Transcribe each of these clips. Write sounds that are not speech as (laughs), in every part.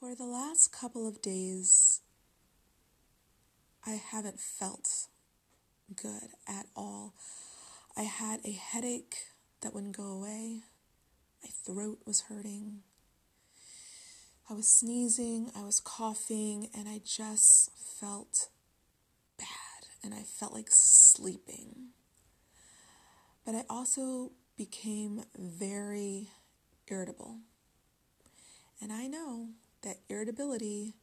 For the last couple of days, I haven't felt good at all. I had a headache that wouldn't go away. My throat was hurting. I was sneezing, I was coughing, and I just felt bad and I felt like sleeping. But I also became very irritable. And I know that irritability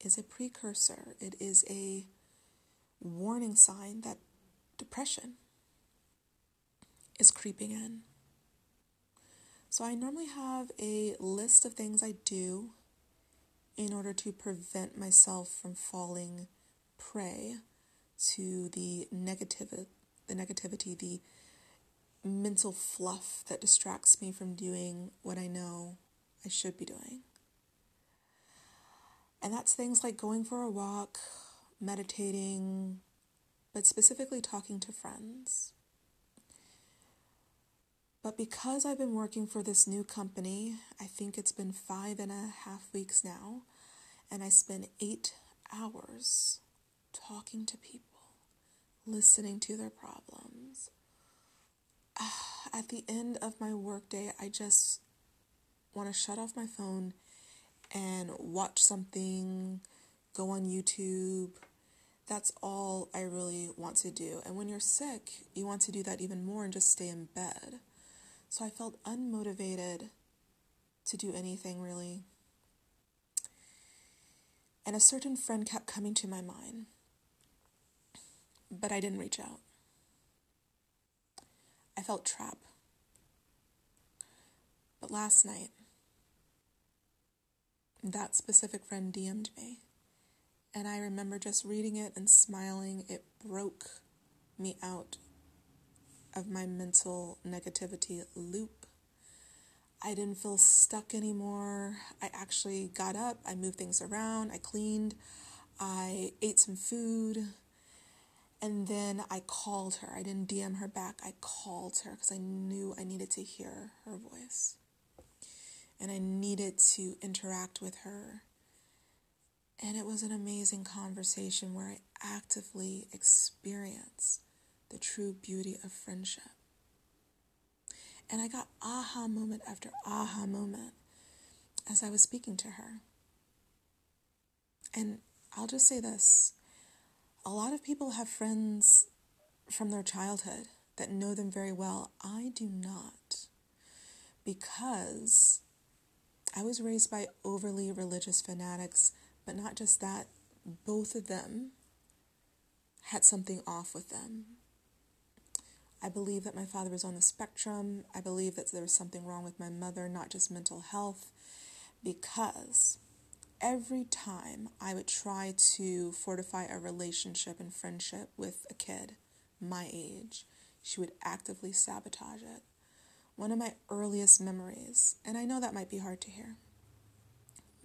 is a precursor, it is a warning sign that depression is creeping in. So I normally have a list of things I do in order to prevent myself from falling prey to the negative the negativity, the mental fluff that distracts me from doing what I know I should be doing. And that's things like going for a walk, meditating, but specifically talking to friends. But because I've been working for this new company, I think it's been five and a half weeks now, and I spend eight hours talking to people, listening to their problems. (sighs) At the end of my workday, I just want to shut off my phone and watch something, go on YouTube. That's all I really want to do. And when you're sick, you want to do that even more and just stay in bed. So I felt unmotivated to do anything really. And a certain friend kept coming to my mind, but I didn't reach out. I felt trapped. But last night, that specific friend DM'd me. And I remember just reading it and smiling. It broke me out of my mental negativity loop. I didn't feel stuck anymore. I actually got up, I moved things around, I cleaned, I ate some food, and then I called her. I didn't DM her back, I called her because I knew I needed to hear her voice and I needed to interact with her. And it was an amazing conversation where I actively experienced the true beauty of friendship. And I got aha moment after aha moment as I was speaking to her. And I'll just say this a lot of people have friends from their childhood that know them very well. I do not. Because I was raised by overly religious fanatics, but not just that, both of them had something off with them. I believe that my father was on the spectrum. I believe that there was something wrong with my mother, not just mental health, because every time I would try to fortify a relationship and friendship with a kid my age, she would actively sabotage it one of my earliest memories, and I know that might be hard to hear,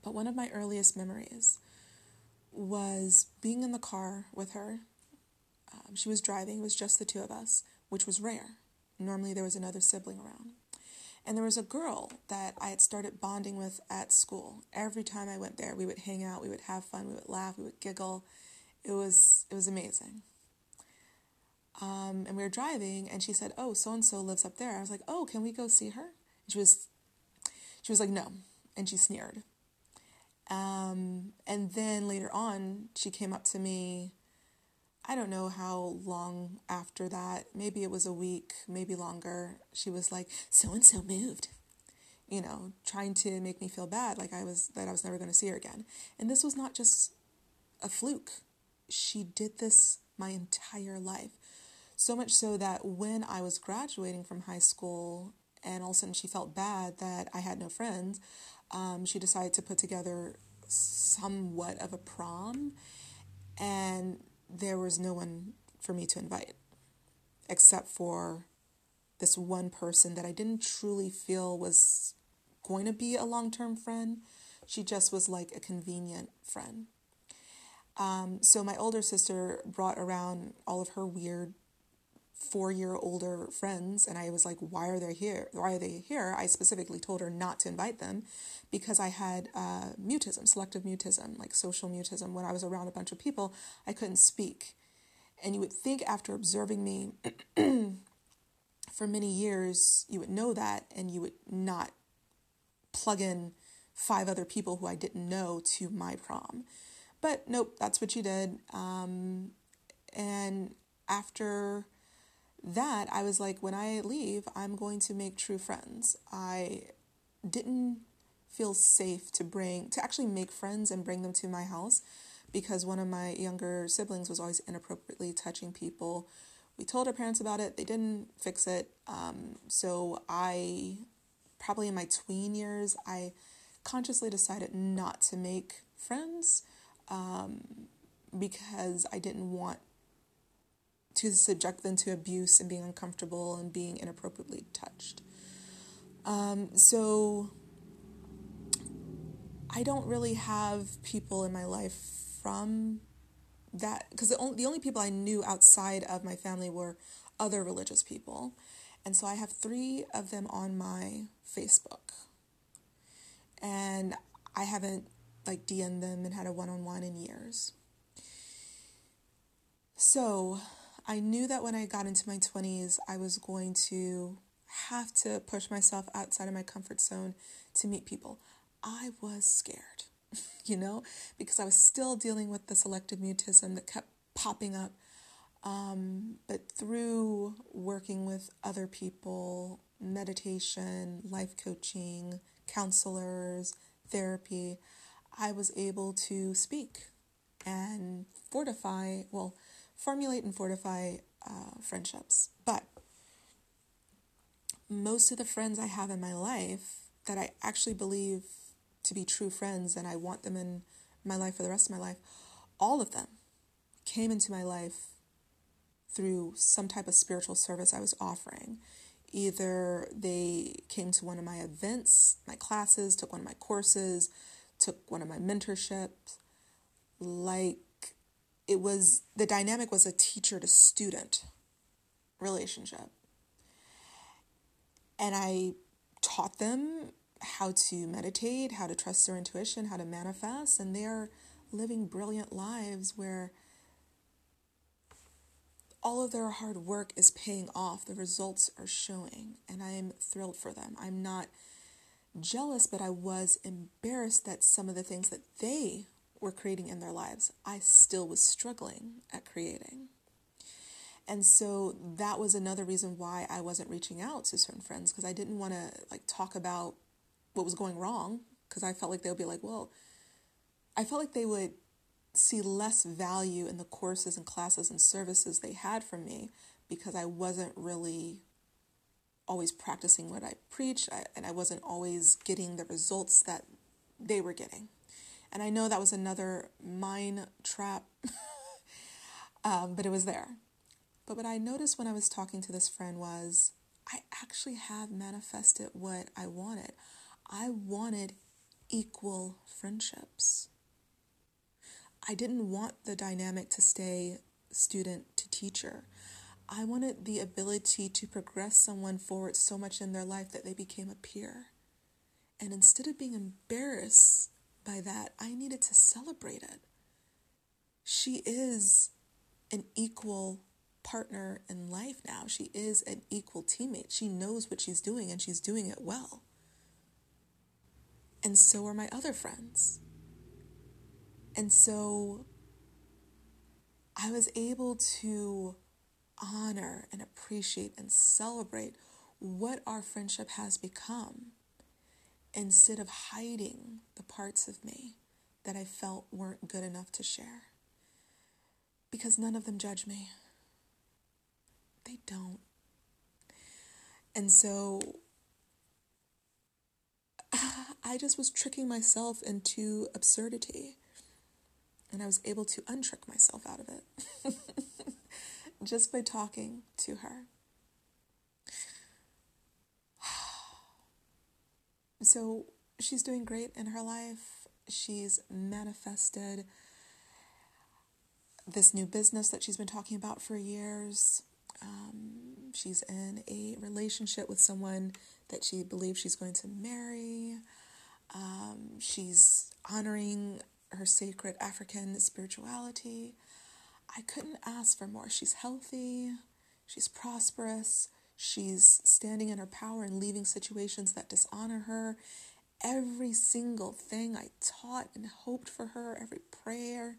but one of my earliest memories was being in the car with her. Um, she was driving, it was just the two of us, which was rare. Normally, there was another sibling around. And there was a girl that I had started bonding with at school. Every time I went there, we would hang out, we would have fun, we would laugh, we would giggle. It was it was amazing. Um, and we were driving, and she said, "Oh, so and so lives up there." I was like, "Oh, can we go see her?" And she was, she was like, "No," and she sneered. Um, and then later on, she came up to me. I don't know how long after that. Maybe it was a week, maybe longer. She was like, "So and so moved," you know, trying to make me feel bad, like I was that I was never going to see her again. And this was not just a fluke. She did this my entire life. So much so that when I was graduating from high school and all of a sudden she felt bad that I had no friends, um, she decided to put together somewhat of a prom and there was no one for me to invite except for this one person that I didn't truly feel was going to be a long term friend. She just was like a convenient friend. Um, so my older sister brought around all of her weird four year older friends and I was like, why are they here? Why are they here? I specifically told her not to invite them because I had uh, mutism, selective mutism, like social mutism. When I was around a bunch of people, I couldn't speak. And you would think after observing me (clears throat) for many years, you would know that and you would not plug in five other people who I didn't know to my prom. But nope, that's what you did. Um, and after that, I was like, when I leave, I'm going to make true friends. I didn't feel safe to bring, to actually make friends and bring them to my house because one of my younger siblings was always inappropriately touching people. We told our parents about it, they didn't fix it. Um, so I, probably in my tween years, I consciously decided not to make friends um, because I didn't want to subject them to abuse and being uncomfortable and being inappropriately touched. Um, so I don't really have people in my life from that because the only the only people I knew outside of my family were other religious people. And so I have 3 of them on my Facebook. And I haven't like DM'd them and had a one-on-one in years. So, I knew that when I got into my 20s, I was going to have to push myself outside of my comfort zone to meet people. I was scared, (laughs) you know, because I was still dealing with the selective mutism that kept popping up. Um, but through working with other people, meditation, life coaching, counselors, therapy, I was able to speak and fortify, well, formulate and fortify uh, friendships. But most of the friends I have in my life that I actually believe to be true friends and I want them in my life for the rest of my life, all of them came into my life through some type of spiritual service I was offering. Either they came to one of my events, my classes, took one of my courses, took one of my mentorships. Like it was the dynamic was a teacher to student relationship. And I taught them how to meditate, how to trust their intuition, how to manifest, and they're living brilliant lives where all of their hard work is paying off. The results are showing, and I am thrilled for them. I'm not jealous, but I was embarrassed that some of the things that they were creating in their lives, I still was struggling at creating. And so that was another reason why I wasn't reaching out to certain friends because I didn't want to like talk about what was going wrong because I felt like they would be like, well, I felt like they would see less value in the courses and classes and services they had from me because I wasn't really always practicing what I preached and I wasn't always getting the results that they were getting. And I know that was another mind trap, (laughs) um, but it was there. But what I noticed when I was talking to this friend was I actually have manifested what I wanted. I wanted equal friendships. I didn't want the dynamic to stay student to teacher. I wanted the ability to progress someone forward so much in their life that they became a peer. And instead of being embarrassed by that, I needed to celebrate it. She is an equal partner in life now. She is an equal teammate. She knows what she's doing and she's doing it well. And so are my other friends. And so I was able to honor and appreciate and celebrate what our friendship has become instead of hiding the parts of me that I felt weren't good enough to share. Because none of them judge me. They don't. And so (sighs) I just was tricking myself into absurdity. And I was able to untrick myself out of it (laughs) just by talking to her. So she's doing great in her life. She's manifested this new business that she's been talking about for years. Um, she's in a relationship with someone that she believes she's going to marry. Um, she's honoring her sacred African spirituality. I couldn't ask for more. She's healthy, she's prosperous, she's standing in her power and leaving situations that dishonor her. Every single thing I taught and hoped for her, every prayer,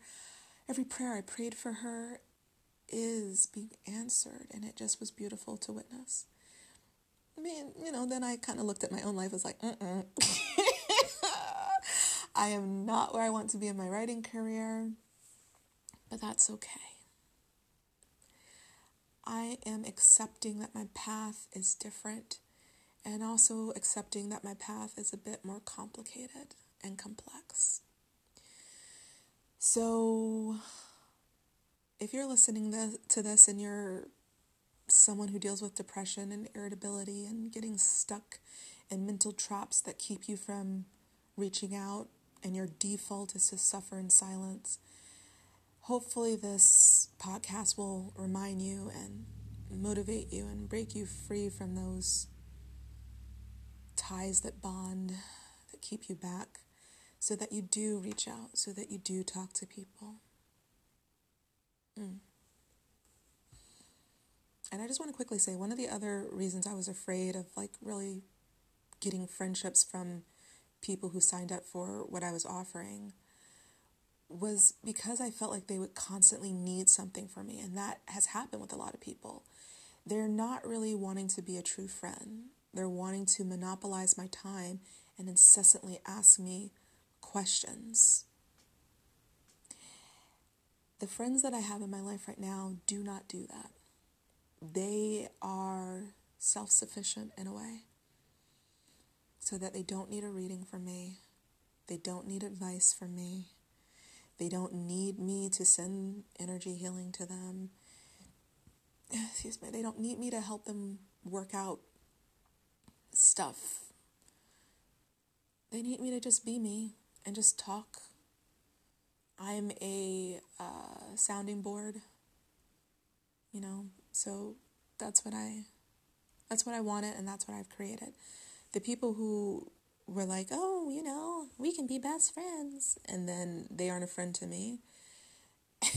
every prayer I prayed for her is being answered, and it just was beautiful to witness. I mean, you know, then I kind of looked at my own life as like, mm (laughs) I am not where I want to be in my writing career, but that's okay. I am accepting that my path is different and also accepting that my path is a bit more complicated and complex. So, if you're listening to this and you're someone who deals with depression and irritability and getting stuck in mental traps that keep you from reaching out, and your default is to suffer in silence, hopefully, this podcast will remind you and motivate you and break you free from those ties that bond, that keep you back, so that you do reach out, so that you do talk to people. Mm. And I just want to quickly say one of the other reasons I was afraid of like really getting friendships from people who signed up for what I was offering was because I felt like they would constantly need something from me. And that has happened with a lot of people. They're not really wanting to be a true friend, they're wanting to monopolize my time and incessantly ask me questions. The friends that I have in my life right now do not do that. They are self sufficient in a way so that they don't need a reading from me. They don't need advice from me. They don't need me to send energy healing to them. (sighs) Excuse me. They don't need me to help them work out stuff. They need me to just be me and just talk I'm a uh, sounding board, you know, so that's what I that's what I wanted and that's what I've created. The people who were like, "Oh, you know, we can be best friends," and then they aren't a friend to me. (laughs)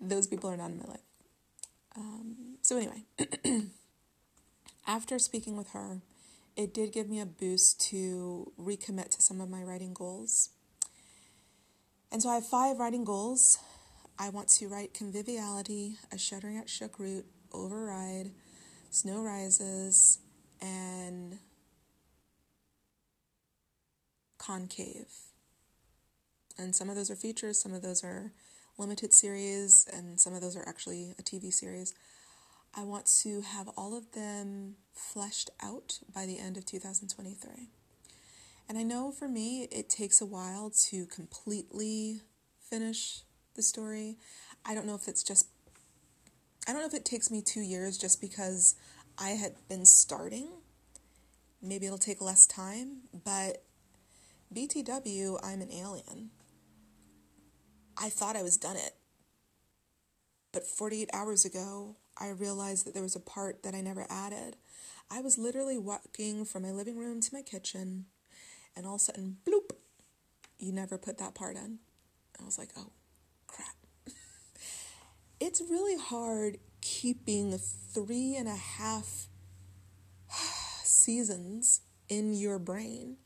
Those people are not in my life. Um, so anyway, (clears throat) after speaking with her, it did give me a boost to recommit to some of my writing goals. And so I have five writing goals. I want to write Conviviality, A Shuddering at Shook Root, Override, Snow Rises, and Concave. And some of those are features, some of those are limited series, and some of those are actually a TV series. I want to have all of them fleshed out by the end of 2023. And I know for me, it takes a while to completely finish the story. I don't know if it's just, I don't know if it takes me two years just because I had been starting. Maybe it'll take less time, but BTW, I'm an alien. I thought I was done it. But 48 hours ago, I realized that there was a part that I never added. I was literally walking from my living room to my kitchen and all of a sudden, bloop, you never put that part in. I was like, oh, crap. (laughs) it's really hard keeping three and a half (sighs) seasons in your brain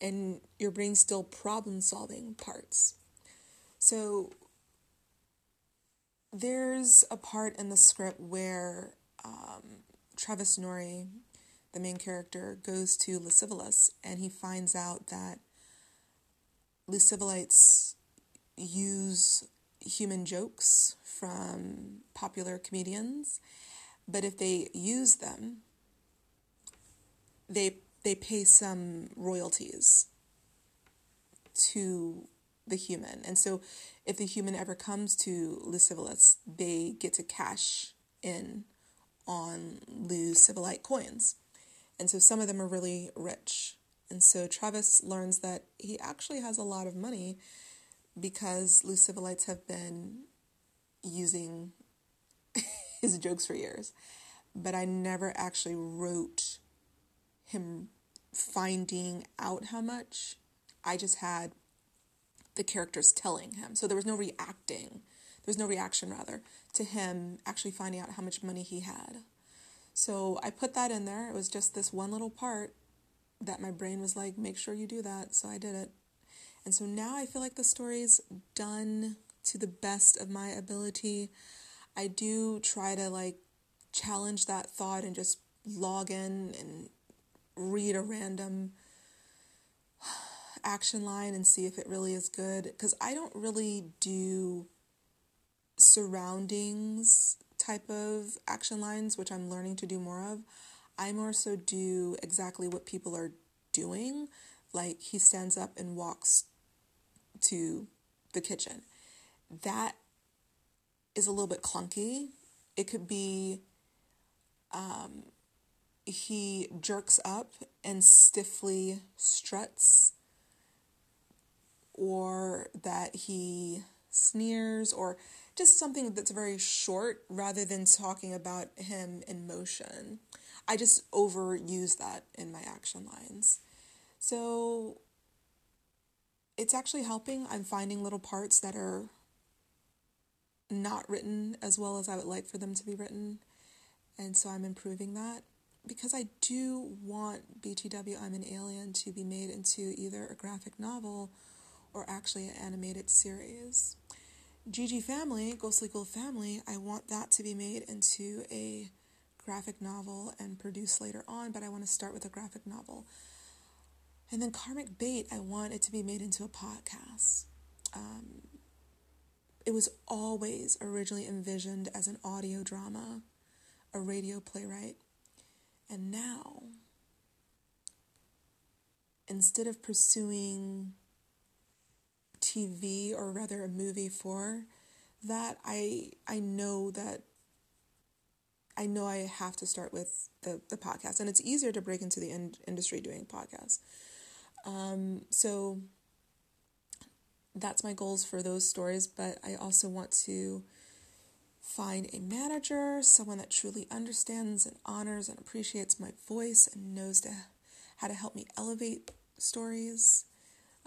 and your brain's still problem solving parts. So there's a part in the script where um, Travis Norrie the main character, goes to Lascivious and he finds out that Lucivilites use human jokes from popular comedians, but if they use them, they they pay some royalties to the human. And so if the human ever comes to Lucivilites, they get to cash in on Lucivilite coins. And so some of them are really rich. And so Travis learns that he actually has a lot of money because Lucivilites have been using (laughs) his jokes for years, but I never actually wrote him finding out how much. I just had the characters telling him. So there was no reacting. There was no reaction, rather, to him actually finding out how much money he had. So I put that in there. It was just this one little part that my brain was like, make sure you do that. So I did it. And so now I feel like the story's done to the best of my ability. I do try to like challenge that thought and just log in and read a random action line and see if it really is good because I don't really do surroundings type of action lines which I'm learning to do more of. I more so do exactly what people are doing like he stands up and walks to the kitchen. That is a little bit clunky. It could be um, he jerks up and stiffly struts, or that he sneers, or just something that's very short rather than talking about him in motion. I just overuse that in my action lines. So it's actually helping. I'm finding little parts that are not written as well as I would like for them to be written. And so I'm improving that because I do want BTW I'm an Alien to be made into either a graphic novel or actually an animated series. GG Family, Ghostly Ghoul Family, I want that to be made into a graphic novel and produced later on, but I want to start with a graphic novel. And then Karmic Bait, I want it to be made into a podcast. Um, it was always originally envisioned as an audio drama, a radio playwright. And now, instead of pursuing TV or rather a movie for that, I I know that I know I have to start with the, the podcast. And it's easier to break into the in- industry doing podcasts. Um, so that's my goals for those stories, but I also want to find a manager, someone that truly understands and honors and appreciates my voice and knows to, how to help me elevate stories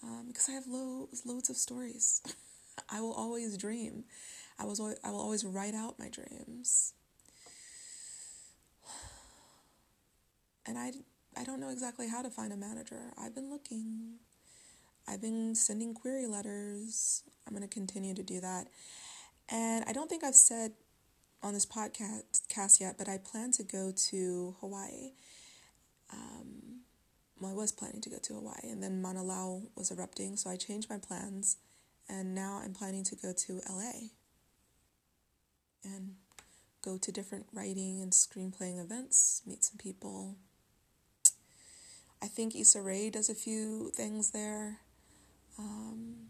um, because I have lo- loads of stories. (laughs) I will always dream. I was I will always write out my dreams. (sighs) And I I don't know exactly how to find a manager. I've been looking. I've been sending query letters. I'm going to continue to do that. And I don't think I've said on this podcast yet, but I plan to go to Hawaii. Um, well, I was planning to go to Hawaii, and then Mauna Loa was erupting, so I changed my plans, and now I'm planning to go to LA and go to different writing and screenplaying events, meet some people, I think Issa Rae does a few things there. Um,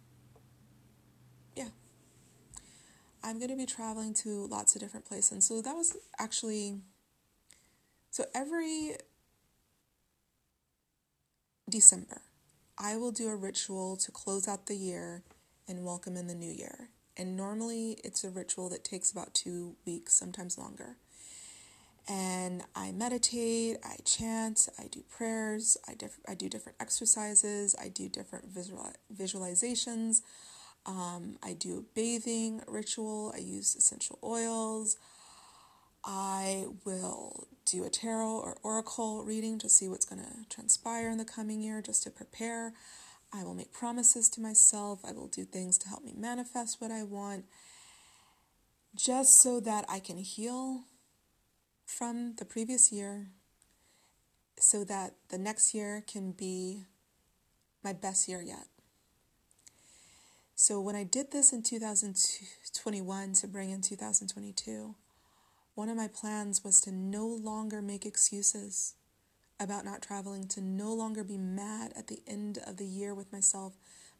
I'm going to be traveling to lots of different places. So that was actually. So every December, I will do a ritual to close out the year and welcome in the new year. And normally it's a ritual that takes about two weeks, sometimes longer and I meditate, I chant, I do prayers, I, diff- I do different exercises, I do different visual- visualizations, um, I do a bathing ritual, I use essential oils, I will do a tarot or oracle reading to see what's going to transpire in the coming year just to prepare. I will make promises to myself, I will do things to help me manifest what I want just so that I can heal from the previous year so that the next year can be my best year yet. So, when I did this in 2021 to bring in 2022, one of my plans was to no longer make excuses about not traveling, to no longer be mad at the end of the year with myself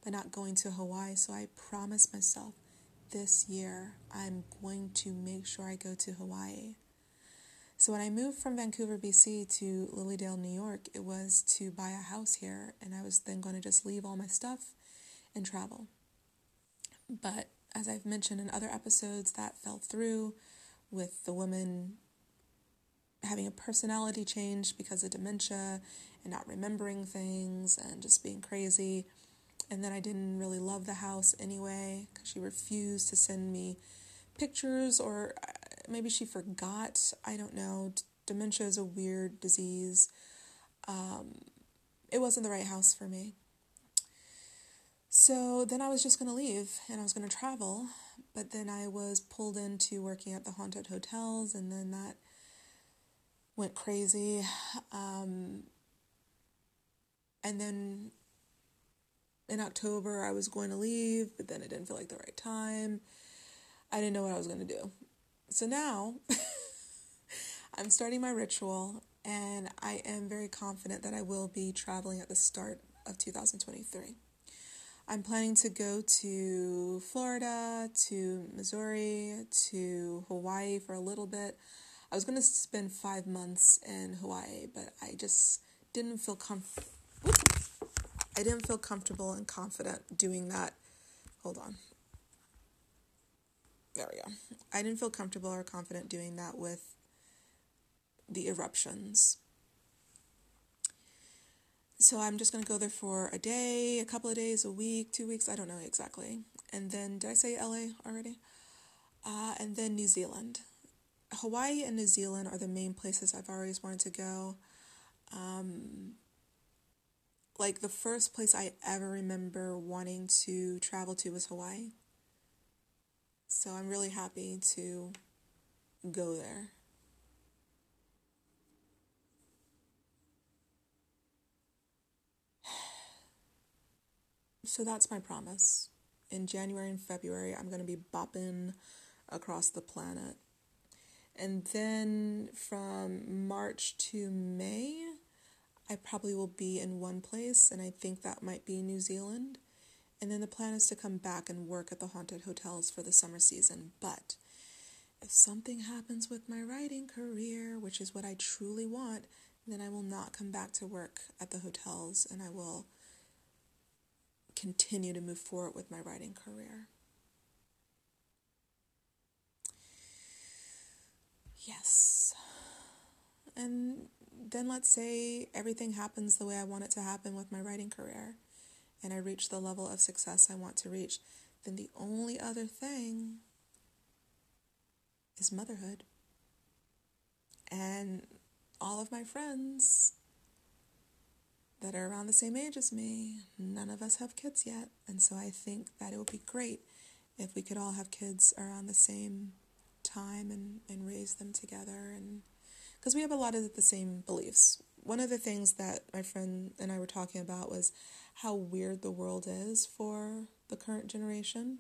by not going to Hawaii. So, I promised myself this year I'm going to make sure I go to Hawaii. So when I moved from Vancouver, BC to Lily Dale, New York, it was to buy a house here, and I was then going to just leave all my stuff and travel. But as I've mentioned in other episodes, that fell through with the woman having a personality change because of dementia and not remembering things and just being crazy. And then I didn't really love the house anyway because she refused to send me pictures or uh, maybe she forgot. I don't know. Dementia is a weird disease. Um, it wasn't the right house for me. So then I was just going to leave and I was going to travel. But then I was pulled into working at the haunted hotels, and then that went crazy. Um, and then in October, I was going to leave, but then it didn't feel like the right time. I didn't know what I was going to do. So now (laughs) I'm starting my ritual, and I am very confident that I will be traveling at the start of 2023. I'm planning to go to Florida, to Missouri, to Hawaii for a little bit. I was going to spend five months in Hawaii, but I just didn't feel comfortable. I didn't feel comfortable and confident doing that. Hold on. There we go. I didn't feel comfortable or confident doing that with the eruptions. So I'm just going to go there for a day, a couple of days, a week, two weeks, I don't know exactly. And then, did I say LA already? Uh, and then New Zealand. Hawaii and New Zealand are the main places I've always wanted to go. Um, like the first place I ever remember wanting to travel to was Hawaii. So I'm really happy to go there. So that's my promise. In January and February, I'm going to be bopping across the planet. And then from March to May, I probably will be in one place, and I think that might be New Zealand. And then the plan is to come back and work at the haunted hotels for the summer season. But if something happens with my writing career, which is what I truly want, then I will not come back to work at the hotels and I will continue to move forward with my writing career. Yes. And then let's say everything happens the way I want it to happen with my writing career and I reach the level of success I want to reach, then the only other thing is motherhood. And all of my friends that are around the same age as me, none of us have kids yet. And so I think that it would be great if we could all have kids around the same time and, and raise them together. And because we have a lot of the same beliefs. One of the things that my friend and I were talking about was how weird the world is for the current generation.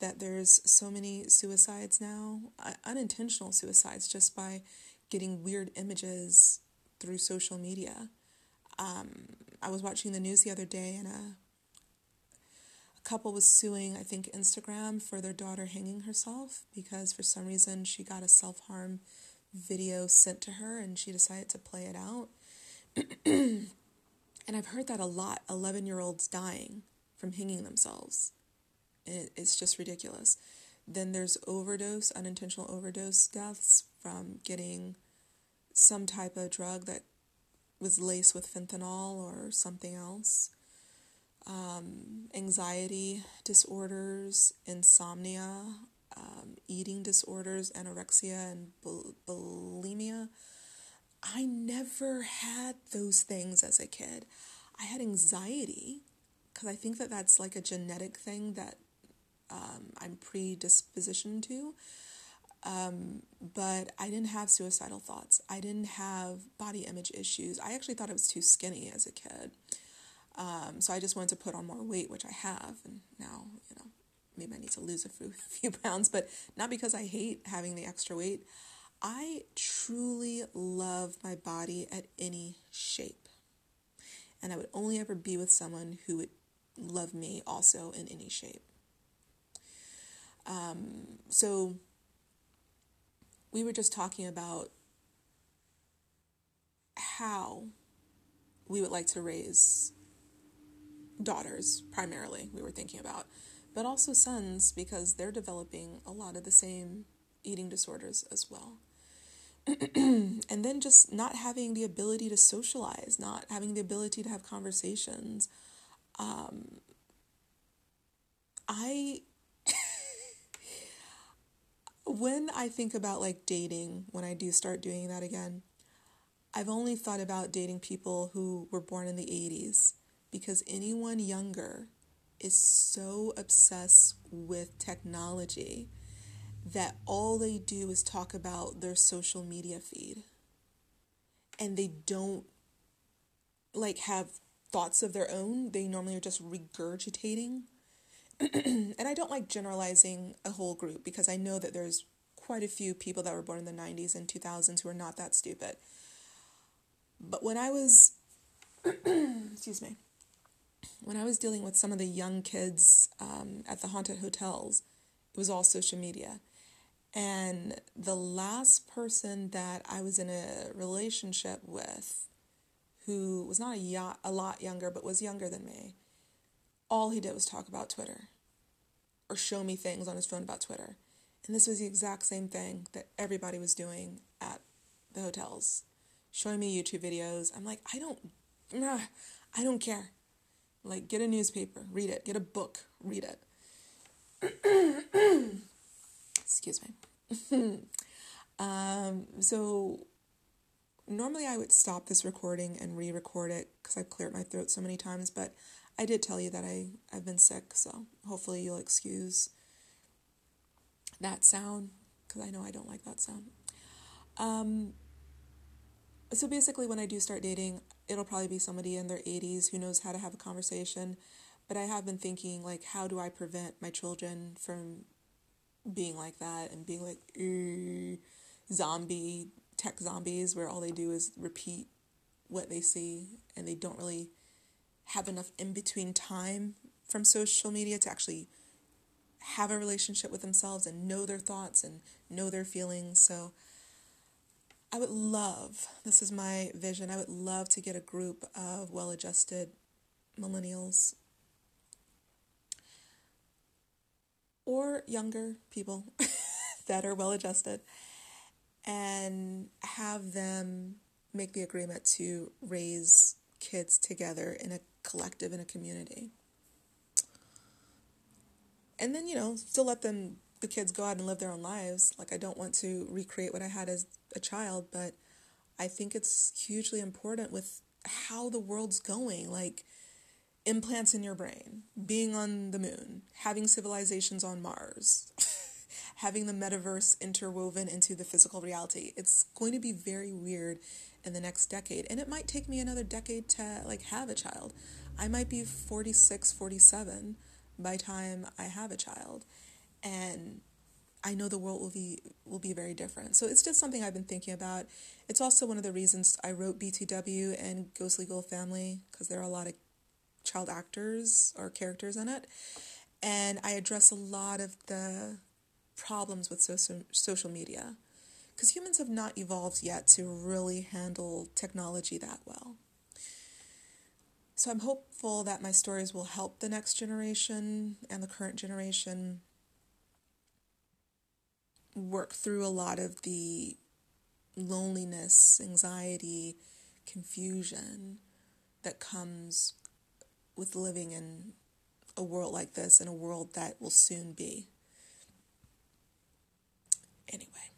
That there's so many suicides now, uh, unintentional suicides, just by getting weird images through social media um, I was watching the news the other day and a, a couple was suing, I think, Instagram for their daughter hanging herself because for some reason she got a self harm video sent to her and she decided to play it out. (clears throat) and I've heard that a lot 11 year olds dying from hanging themselves. it's just ridiculous. Then there's overdose, unintentional overdose deaths from getting some type of drug that was laced with fentanyl or something else. Um, anxiety disorders, insomnia, um, eating disorders, anorexia, and bul- bulimia. I never had those things as a kid. I had anxiety because I think that that's like a genetic thing that um, I'm predispositioned to. Um, but I didn't have suicidal thoughts. I didn't have body image issues. I actually thought I was too skinny as a kid. Um, so I just wanted to put on more weight, which I have. And now, you know, maybe I need to lose a few, (laughs) few pounds, but not because I hate having the extra weight. I truly love my body at any shape. And I would only ever be with someone who would love me also in any shape. Um, so we were just talking about how we would like to raise daughters primarily we were thinking about but also sons because they're developing a lot of the same eating disorders as well. (clears throat) and then just not having the ability to socialize, not having the ability to have conversations. Um, I, when I think about like dating, when I do start doing that again, I've only thought about dating people who were born in the 80s because anyone younger is so obsessed with technology that all they do is talk about their social media feed. And they don't like have thoughts of their own. They normally are just regurgitating (clears throat) and i don't like generalizing a whole group because i know that there's quite a few people that were born in the 90s and 2000s who are not that stupid but when i was (clears throat) excuse me when I was dealing with some of the young kids um, at the haunted hotels, it was all social media. And the last person that I was in a relationship with, who was not a, y- a lot younger, but was younger than me, all he did was talk about Twitter or show me things on his phone about Twitter. And this was the exact same thing that everybody was doing at the hotels, showing me YouTube videos. I'm like, I don't, I don't care. Like, get a newspaper, read it. Get a book, read it. (coughs) Excuse me. (laughs) um, so, normally I would stop this recording and re record it because I've cleared my throat so many times, but I did tell you that I, I've been sick, so hopefully you'll excuse that sound because I know I don't like that sound. Um, so basically, when I do start dating, it'll probably be somebody in their 80s who knows how to have a conversation. But I have been thinking, like, how do I prevent my children from being like that and being like zombie tech zombies where all they do is repeat what they see and they don't really have enough in between time from social media to actually have a relationship with themselves and know their thoughts and know their feelings. So I would love, this is my vision, I would love to get a group of well adjusted millennials or younger people (laughs) that are well adjusted and have them make the agreement to raise kids together in a collective, in a community. And then, you know, still let them the kids go out and live their own lives. Like, I don't want to recreate what I had as a child, but I think it's hugely important with how the world's going. Like, implants in your brain, being on the moon, having civilizations on Mars, (laughs) having the metaverse interwoven into the physical reality. It's going to be very weird in the next decade. And it might take me another decade to like have a child. I might be 46, 47 by time I have a child and I know the world will be will be very different. So it's just something I've been thinking about. It's also one of the reasons I wrote BTW and Ghostly Ghoul Family because there are a lot of child actors or characters in it, and I address a lot of the problems with social social media because humans have not evolved yet to really handle technology that well. So I'm hopeful that my stories will help the next generation and the current generation work through a lot of the loneliness, anxiety, confusion that comes with living in a world like this, and a world that will soon be. Anyway,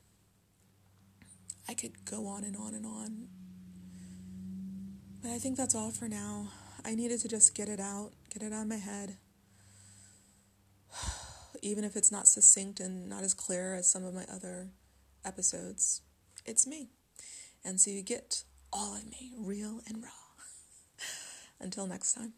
I could go on and on and on. But I think that's all for now. I needed to just get it out, get it out of my head (sighs) even if it's not succinct and not as clear as some of my other episodes, it's me. And so you get all of me, real and raw. (laughs) Until next time.